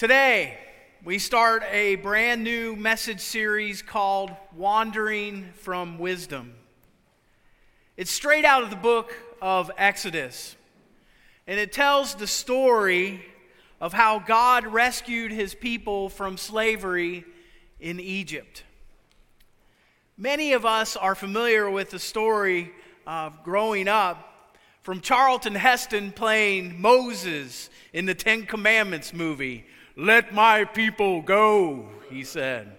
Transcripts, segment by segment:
Today, we start a brand new message series called Wandering from Wisdom. It's straight out of the book of Exodus, and it tells the story of how God rescued his people from slavery in Egypt. Many of us are familiar with the story of growing up from Charlton Heston playing Moses in the Ten Commandments movie let my people go, he said.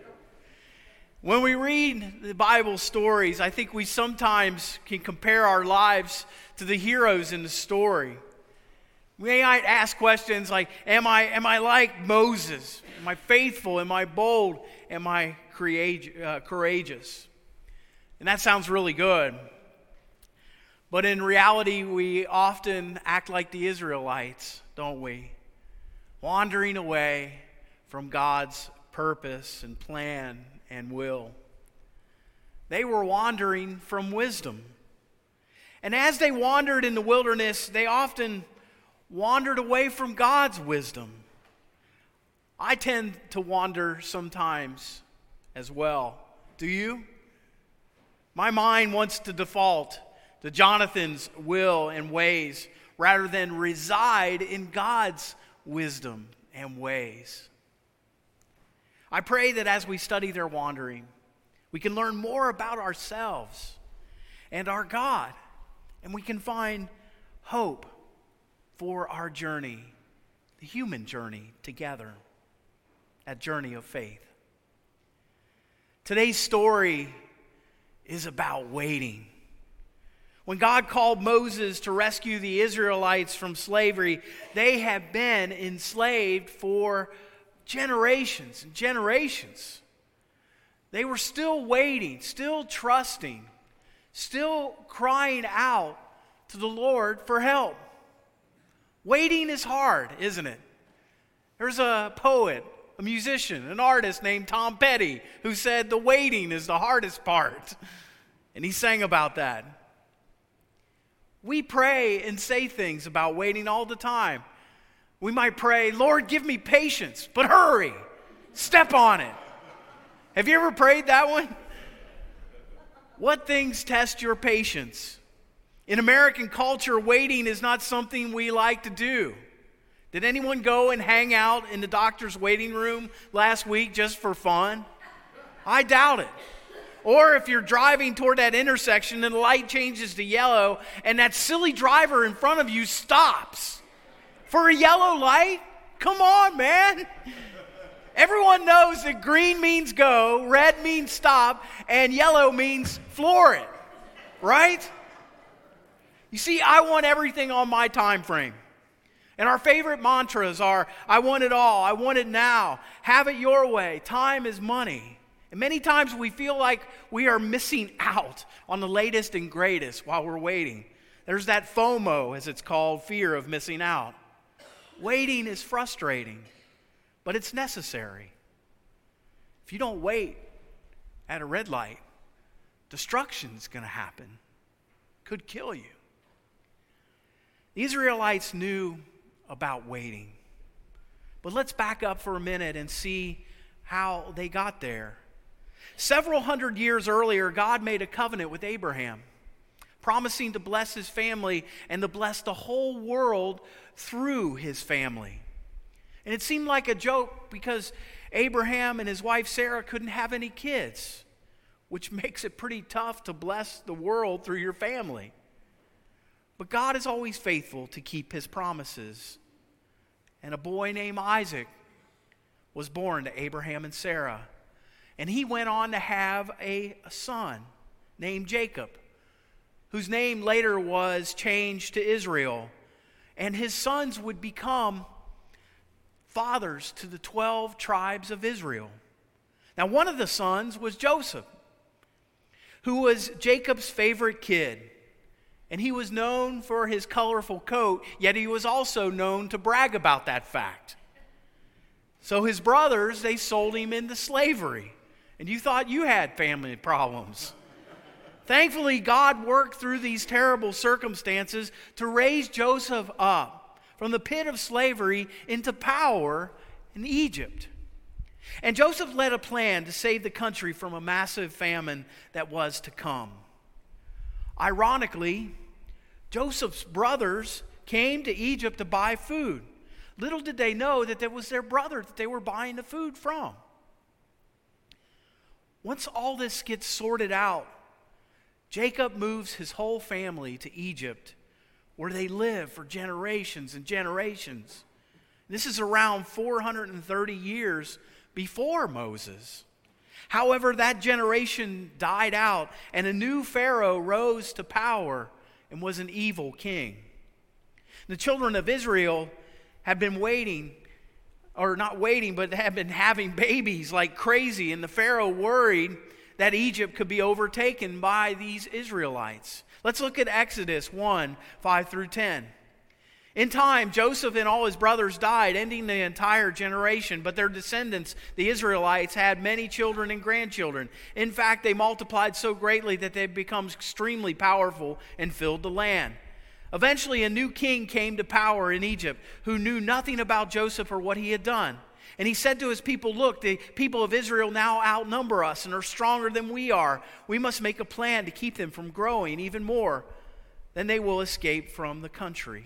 When we read the Bible stories, I think we sometimes can compare our lives to the heroes in the story. We might ask questions like Am I, am I like Moses? Am I faithful? Am I bold? Am I uh, courageous? And that sounds really good. But in reality, we often act like the Israelites, don't we? Wandering away from God's purpose and plan and will. They were wandering from wisdom. And as they wandered in the wilderness, they often wandered away from God's wisdom. I tend to wander sometimes as well. Do you? My mind wants to default to Jonathan's will and ways rather than reside in God's wisdom and ways. I pray that as we study their wandering, we can learn more about ourselves and our God, and we can find hope for our journey, the human journey together, that journey of faith. Today's story is about waiting. When God called Moses to rescue the Israelites from slavery, they have been enslaved for generations and generations. They were still waiting, still trusting, still crying out to the Lord for help. Waiting is hard, isn't it? There's a poet, a musician, an artist named Tom Petty who said the waiting is the hardest part. And he sang about that. We pray and say things about waiting all the time. We might pray, Lord, give me patience, but hurry, step on it. Have you ever prayed that one? What things test your patience? In American culture, waiting is not something we like to do. Did anyone go and hang out in the doctor's waiting room last week just for fun? I doubt it. Or if you're driving toward that intersection and the light changes to yellow and that silly driver in front of you stops for a yellow light, come on, man. Everyone knows that green means go, red means stop, and yellow means floor it, right? You see, I want everything on my time frame. And our favorite mantras are I want it all, I want it now, have it your way, time is money. And many times we feel like we are missing out on the latest and greatest while we're waiting. There's that FOMO, as it's called, fear of missing out. Waiting is frustrating, but it's necessary. If you don't wait at a red light, destruction is going to happen, could kill you. The Israelites knew about waiting. But let's back up for a minute and see how they got there. Several hundred years earlier, God made a covenant with Abraham, promising to bless his family and to bless the whole world through his family. And it seemed like a joke because Abraham and his wife Sarah couldn't have any kids, which makes it pretty tough to bless the world through your family. But God is always faithful to keep his promises. And a boy named Isaac was born to Abraham and Sarah. And he went on to have a, son named Jacob, whose name later was changed to Israel. And his sons would become fathers to the 12 tribes of Israel. Now, one of the sons was Joseph, who was Jacob's favorite kid. And he was known for his colorful coat, yet he was also known to brag about that fact. So his brothers, they sold him into slavery and you thought you had family problems. Thankfully, God worked through these terrible circumstances to raise Joseph up from the pit of slavery into power in Egypt. And Joseph led a plan to save the country from a massive famine that was to come. Ironically, Joseph's brothers came to Egypt to buy food. Little did they know that it was their brother that they were buying the food from. Once all this gets sorted out, Jacob moves his whole family to Egypt, where they live for generations and generations. This is around 430 years before Moses. However, that generation died out, and a new Pharaoh rose to power and was an evil king. The children of Israel have been waiting, or not waiting, but have been having babies like crazy, and the Pharaoh worried that Egypt could be overtaken by these Israelites. Let's look at Exodus 1 5 through 10. In time, Joseph and all his brothers died, ending the entire generation, but their descendants, the Israelites, had many children and grandchildren. In fact, they multiplied so greatly that they had become extremely powerful and filled the land. Eventually, a new king came to power in Egypt who knew nothing about Joseph or what he had done. And he said to his people, Look, the people of Israel now outnumber us and are stronger than we are. We must make a plan to keep them from growing even more. Then they will escape from the country.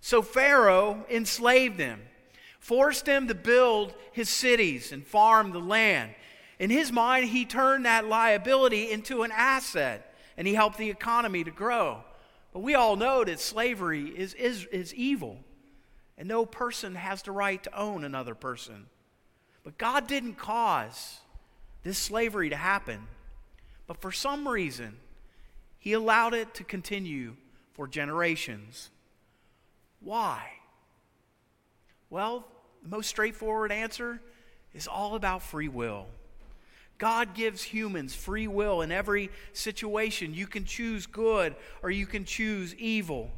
So Pharaoh enslaved them, forced them to build his cities and farm the land. In his mind, he turned that liability into an asset and he helped the economy to grow. But we all know that slavery is, is, is evil, and no person has the right to own another person. But God didn't cause this slavery to happen. But for some reason, He allowed it to continue for generations. Why? Well, the most straightforward answer is all about free will. God gives humans free will in every situation. You can choose good or you can choose evil.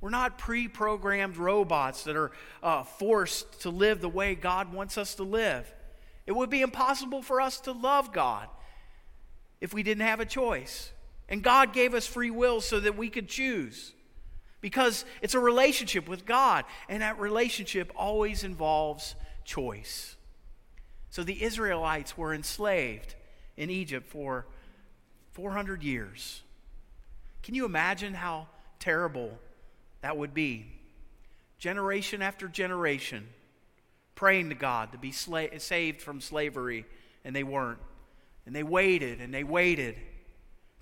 We're not pre programmed robots that are uh, forced to live the way God wants us to live. It would be impossible for us to love God if we didn't have a choice. And God gave us free will so that we could choose because it's a relationship with God, and that relationship always involves choice. So the Israelites were enslaved in Egypt for 400 years. Can you imagine how terrible that would be? Generation after generation praying to God to be sla- saved from slavery, and they weren't. And they waited and they waited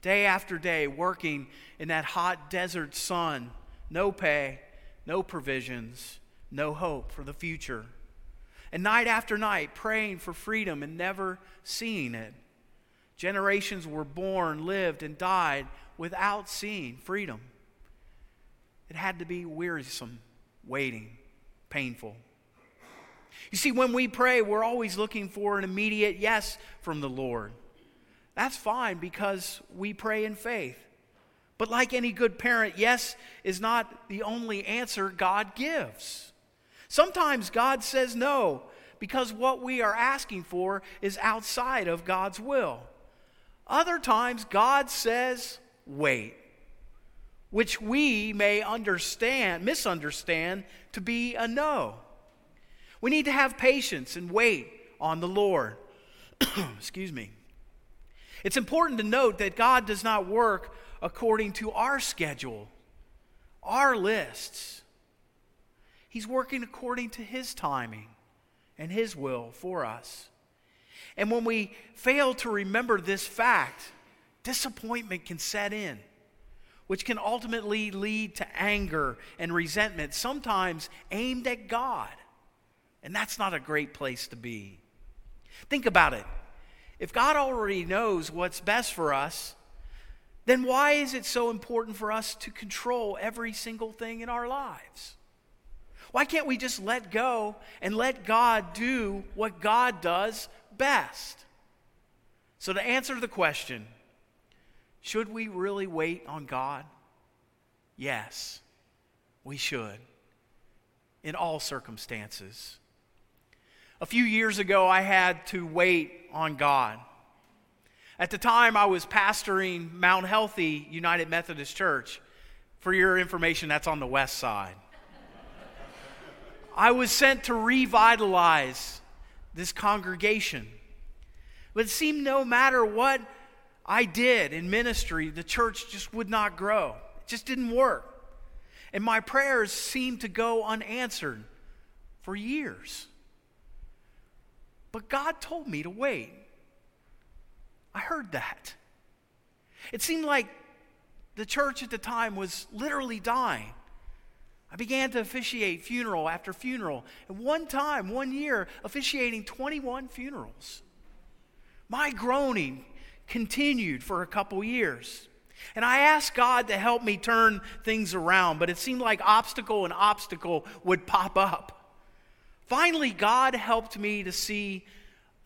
day after day, working in that hot desert sun no pay, no provisions, no hope for the future. And night after night, praying for freedom and never seeing it. Generations were born, lived, and died without seeing freedom. It had to be wearisome, waiting, painful. You see, when we pray, we're always looking for an immediate yes from the Lord. That's fine because we pray in faith. But like any good parent, yes is not the only answer God gives. Sometimes God says no because what we are asking for is outside of God's will. Other times, God says, wait, which we may understand, misunderstand to be a no. We need to have patience and wait on the Lord. Excuse me. It's important to note that God does not work according to our schedule, our lists. He's working according to His timing and His will for us. And when we fail to remember this fact, disappointment can set in, which can ultimately lead to anger and resentment, sometimes aimed at God. And that's not a great place to be. Think about it. If God already knows what's best for us, then why is it so important for us to control every single thing in our lives? Why can't we just let go and let God do what God does best? So, to answer the question, should we really wait on God? Yes, we should, in all circumstances. A few years ago, I had to wait on God. At the time, I was pastoring Mount Healthy United Methodist Church. For your information, that's on the west side. I was sent to revitalize this congregation. But it seemed no matter what I did in ministry, the church just would not grow. It just didn't work. And my prayers seemed to go unanswered for years. But God told me to wait. I heard that. It seemed like the church at the time was literally dying. I began to officiate funeral after funeral. And one time, one year, officiating 21 funerals. My groaning continued for a couple years. And I asked God to help me turn things around, but it seemed like obstacle and obstacle would pop up. Finally, God helped me to see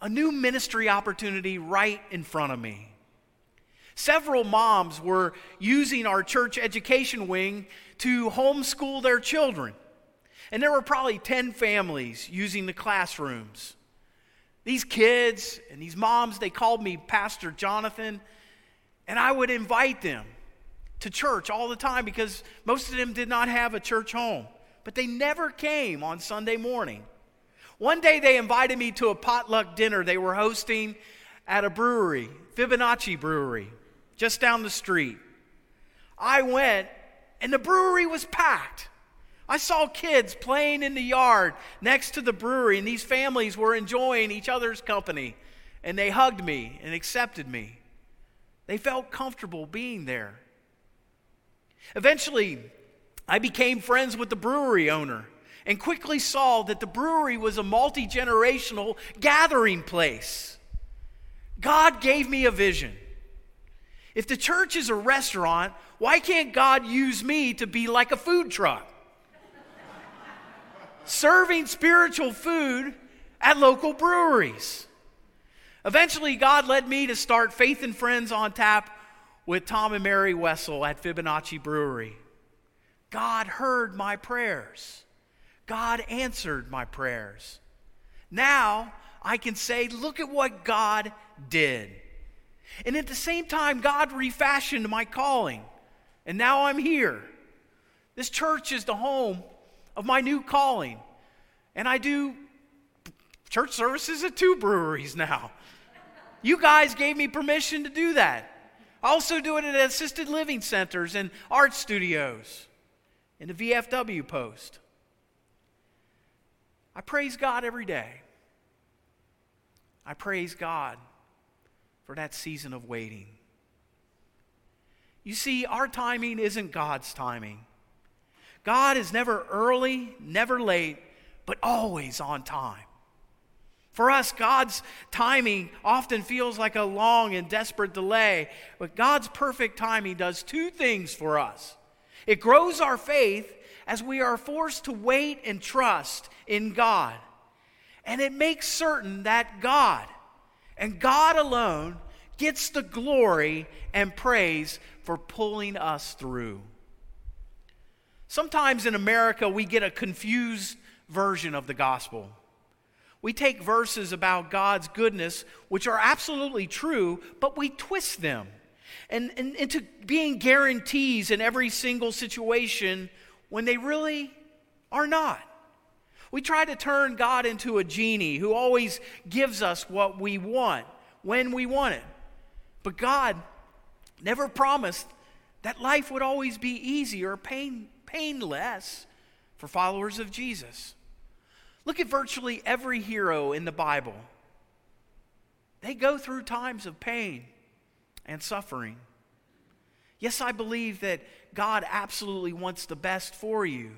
a new ministry opportunity right in front of me. Several moms were using our church education wing to homeschool their children. And there were probably 10 families using the classrooms. These kids and these moms, they called me Pastor Jonathan, and I would invite them to church all the time because most of them did not have a church home. But they never came on Sunday morning. One day they invited me to a potluck dinner they were hosting at a brewery, Fibonacci Brewery, just down the street. I went, and the brewery was packed. I saw kids playing in the yard next to the brewery, and these families were enjoying each other's company, and they hugged me and accepted me. They felt comfortable being there. Eventually, I became friends with the brewery owner and quickly saw that the brewery was a multi generational gathering place. God gave me a vision. If the church is a restaurant, why can't God use me to be like a food truck? Serving spiritual food at local breweries. Eventually, God led me to start Faith and Friends on Tap with Tom and Mary Wessel at Fibonacci Brewery. God heard my prayers. God answered my prayers. Now I can say, look at what God did. And at the same time, God refashioned my calling. And now I'm here. This church is the home of my new calling. And I do church services at two breweries now. You guys gave me permission to do that. I also do it at assisted living centers and art studios in the VFW post. I praise God every day. I praise God for that season of waiting. You see, our timing isn't God's timing. God is never early, never late, but always on time. For us, God's timing often feels like a long and desperate delay, but God's perfect timing does two things for us. It grows our faith as we are forced to wait and trust in God. And it makes certain that God and God alone gets the glory and praise for pulling us through. Sometimes in America, we get a confused version of the gospel. We take verses about God's goodness, which are absolutely true, but we twist them and, and, into being guarantees in every single situation when they really are not. We try to turn God into a genie who always gives us what we want when we want it. But God never promised that life would always be easy or pain, painless for followers of Jesus. Look at virtually every hero in the Bible. They go through times of pain and suffering. Yes, I believe that God absolutely wants the best for you,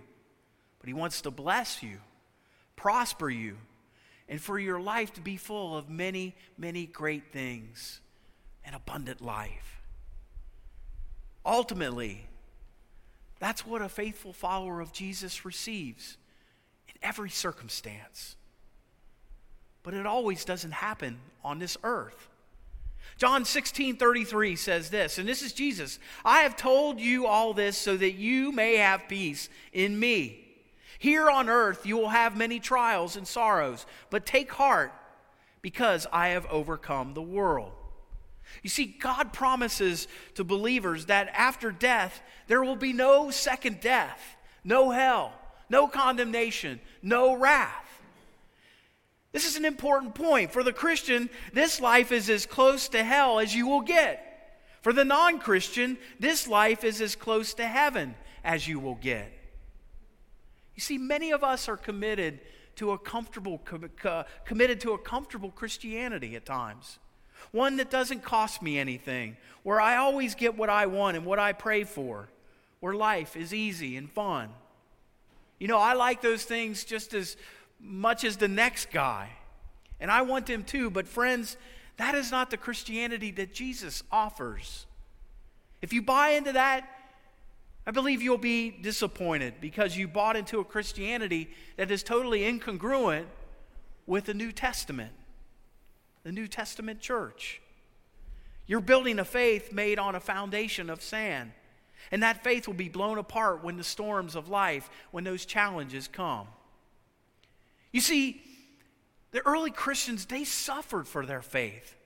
but He wants to bless you, prosper you, and for your life to be full of many, many great things and abundant life. Ultimately, that's what a faithful follower of Jesus receives in every circumstance. But it always doesn't happen on this earth. John 16 33 says this, and this is Jesus I have told you all this so that you may have peace in me. Here on earth you will have many trials and sorrows, but take heart because I have overcome the world. You see, God promises to believers that after death, there will be no second death, no hell, no condemnation, no wrath. This is an important point. For the Christian, this life is as close to hell as you will get. For the non Christian, this life is as close to heaven as you will get. You see, many of us are committed to a comfortable, committed to a comfortable Christianity at times. One that doesn't cost me anything, where I always get what I want and what I pray for, where life is easy and fun. You know, I like those things just as much as the next guy. And I want them too. But, friends, that is not the Christianity that Jesus offers. If you buy into that, I believe you'll be disappointed because you bought into a Christianity that is totally incongruent with the New Testament, the New Testament church. You're building a faith made on a foundation of sand. And that faith will be blown apart when the storms of life, when those challenges come. You see, the early Christians, they suffered for their faith.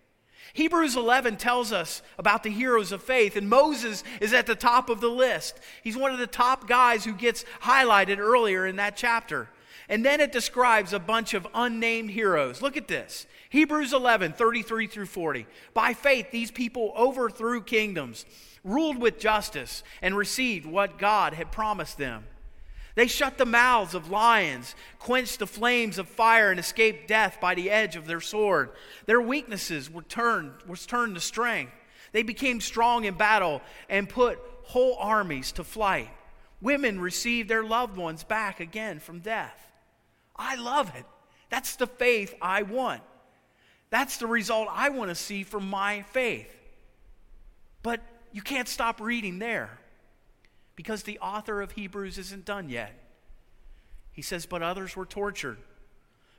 Hebrews 11 tells us about the heroes of faith, and Moses is at the top of the list. He's one of the top guys who gets highlighted earlier in that chapter. And then it describes a bunch of unnamed heroes. Look at this Hebrews 11, 33 through 40. By faith, these people overthrew kingdoms, ruled with justice, and received what God had promised them. They shut the mouths of lions, quenched the flames of fire, and escaped death by the edge of their sword. Their weaknesses were turned, was turned to strength. They became strong in battle and put whole armies to flight. Women received their loved ones back again from death. I love it. That's the faith I want. That's the result I want to see from my faith. But you can't stop reading there because the author of Hebrews isn't done yet. He says, But others were tortured,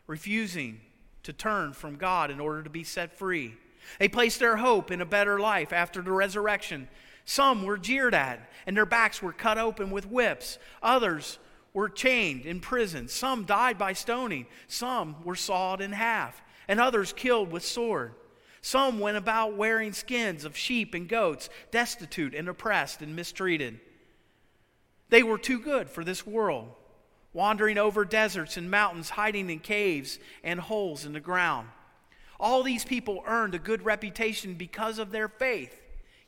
refusing to turn from God in order to be set free. They placed their hope in a better life after the resurrection. Some were jeered at, and their backs were cut open with whips. Others were chained in prison. Some died by stoning. Some were sawed in half, and others killed with sword. Some went about wearing skins of sheep and goats, destitute and oppressed and mistreated. They were too good for this world, wandering over deserts and mountains, hiding in caves and holes in the ground. All these people earned a good reputation because of their faith,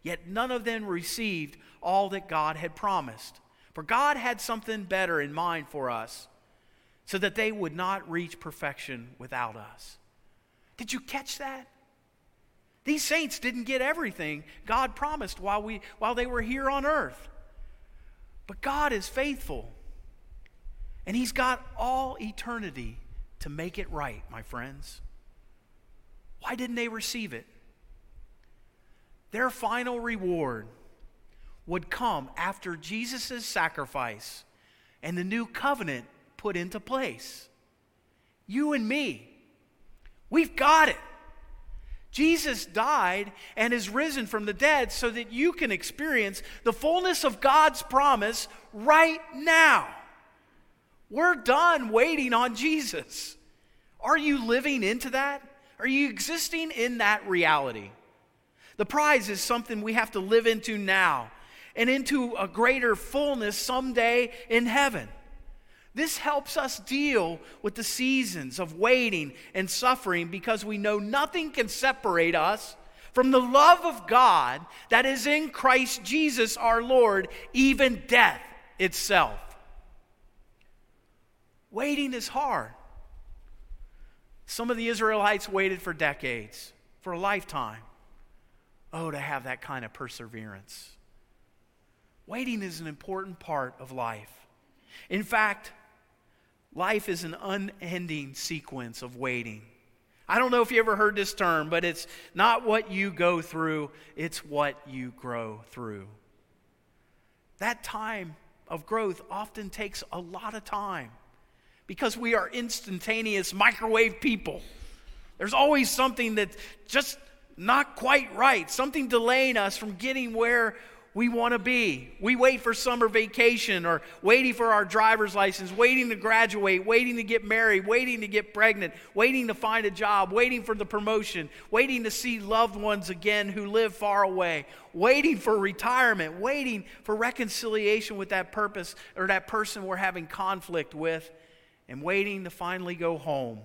yet none of them received all that God had promised. For God had something better in mind for us, so that they would not reach perfection without us. Did you catch that? These saints didn't get everything God promised while, we, while they were here on earth. But God is faithful. And He's got all eternity to make it right, my friends. Why didn't they receive it? Their final reward would come after Jesus' sacrifice and the new covenant put into place. You and me, we've got it. Jesus died and is risen from the dead so that you can experience the fullness of God's promise right now. We're done waiting on Jesus. Are you living into that? Are you existing in that reality? The prize is something we have to live into now and into a greater fullness someday in heaven. This helps us deal with the seasons of waiting and suffering because we know nothing can separate us from the love of God that is in Christ Jesus our Lord, even death itself. Waiting is hard. Some of the Israelites waited for decades, for a lifetime. Oh, to have that kind of perseverance. Waiting is an important part of life. In fact, Life is an unending sequence of waiting. I don't know if you ever heard this term, but it's not what you go through, it's what you grow through. That time of growth often takes a lot of time because we are instantaneous microwave people. There's always something that's just not quite right, something delaying us from getting where we want to be. We wait for summer vacation or waiting for our driver's license, waiting to graduate, waiting to get married, waiting to get pregnant, waiting to find a job, waiting for the promotion, waiting to see loved ones again who live far away, waiting for retirement, waiting for reconciliation with that purpose or that person we're having conflict with, and waiting to finally go home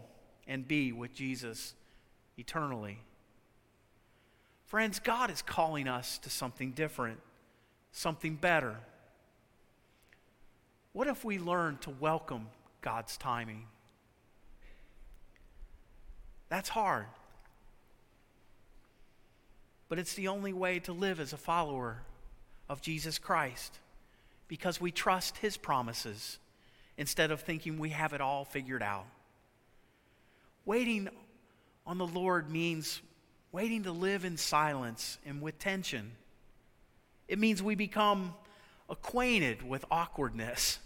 and be with Jesus eternally. Friends, God is calling us to something different something better? What if we learn to welcome God's timing? That's hard. But it's the only way to live as a follower of Jesus Christ because we trust his promises instead of thinking we have it all figured out. Waiting on the Lord means waiting to live in silence and with tension. It means we become acquainted with awkwardness.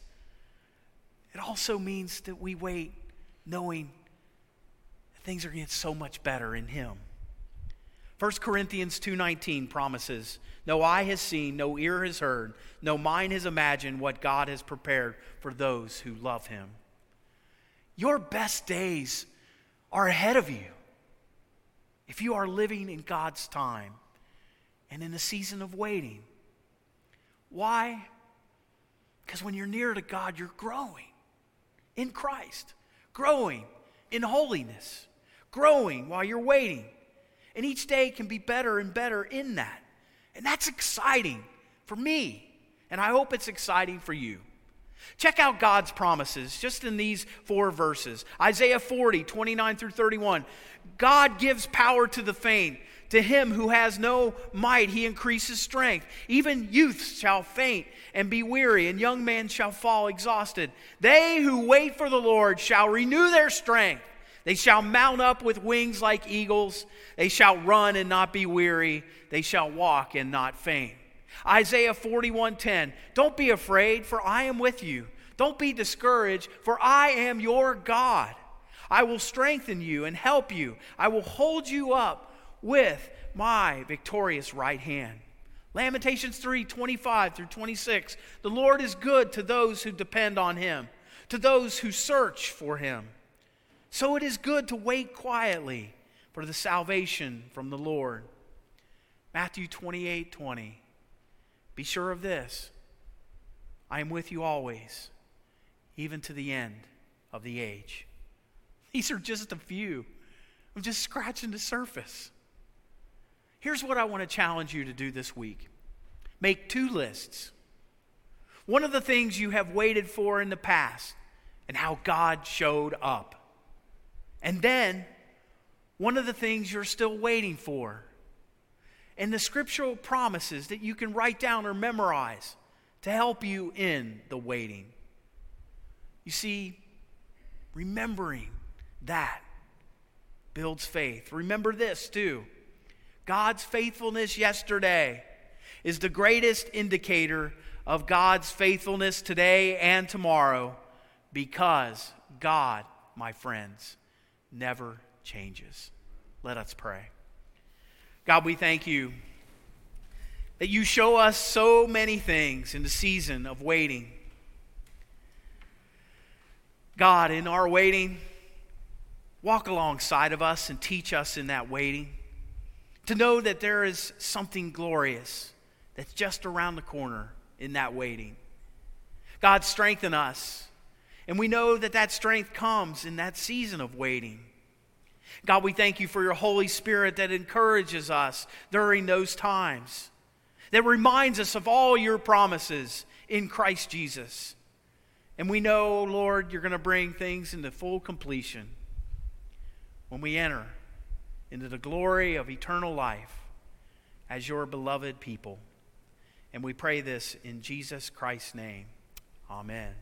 It also means that we wait knowing that things are going to get so much better in him. 1 Corinthians 2:19 promises, "No eye has seen, no ear has heard, no mind has imagined what God has prepared for those who love him." Your best days are ahead of you. If you are living in God's time and in a season of waiting, why? Because when you're near to God, you're growing in Christ, growing in holiness, growing while you're waiting. And each day can be better and better in that. And that's exciting for me. And I hope it's exciting for you. Check out God's promises just in these four verses Isaiah 40, 29 through 31. God gives power to the faint. To him who has no might, he increases strength. Even youths shall faint and be weary, and young men shall fall exhausted. They who wait for the Lord shall renew their strength. They shall mount up with wings like eagles. They shall run and not be weary. They shall walk and not faint. Isaiah 41:10 Don't be afraid for I am with you. Don't be discouraged for I am your God. I will strengthen you and help you. I will hold you up with my victorious right hand. Lamentations 3 25 through 26. The Lord is good to those who depend on him, to those who search for him. So it is good to wait quietly for the salvation from the Lord. Matthew 28 20. Be sure of this I am with you always, even to the end of the age. These are just a few. I'm just scratching the surface. Here's what I want to challenge you to do this week make two lists. One of the things you have waited for in the past and how God showed up. And then one of the things you're still waiting for. And the scriptural promises that you can write down or memorize to help you in the waiting. You see, remembering that builds faith. Remember this too. God's faithfulness yesterday is the greatest indicator of God's faithfulness today and tomorrow because God, my friends, never changes. Let us pray. God, we thank you that you show us so many things in the season of waiting. God, in our waiting, walk alongside of us and teach us in that waiting to know that there is something glorious that's just around the corner in that waiting. God, strengthen us. And we know that that strength comes in that season of waiting. God, we thank you for your Holy Spirit that encourages us during those times, that reminds us of all your promises in Christ Jesus. And we know, Lord, you're going to bring things into full completion when we enter into the glory of eternal life as your beloved people. And we pray this in Jesus Christ's name. Amen.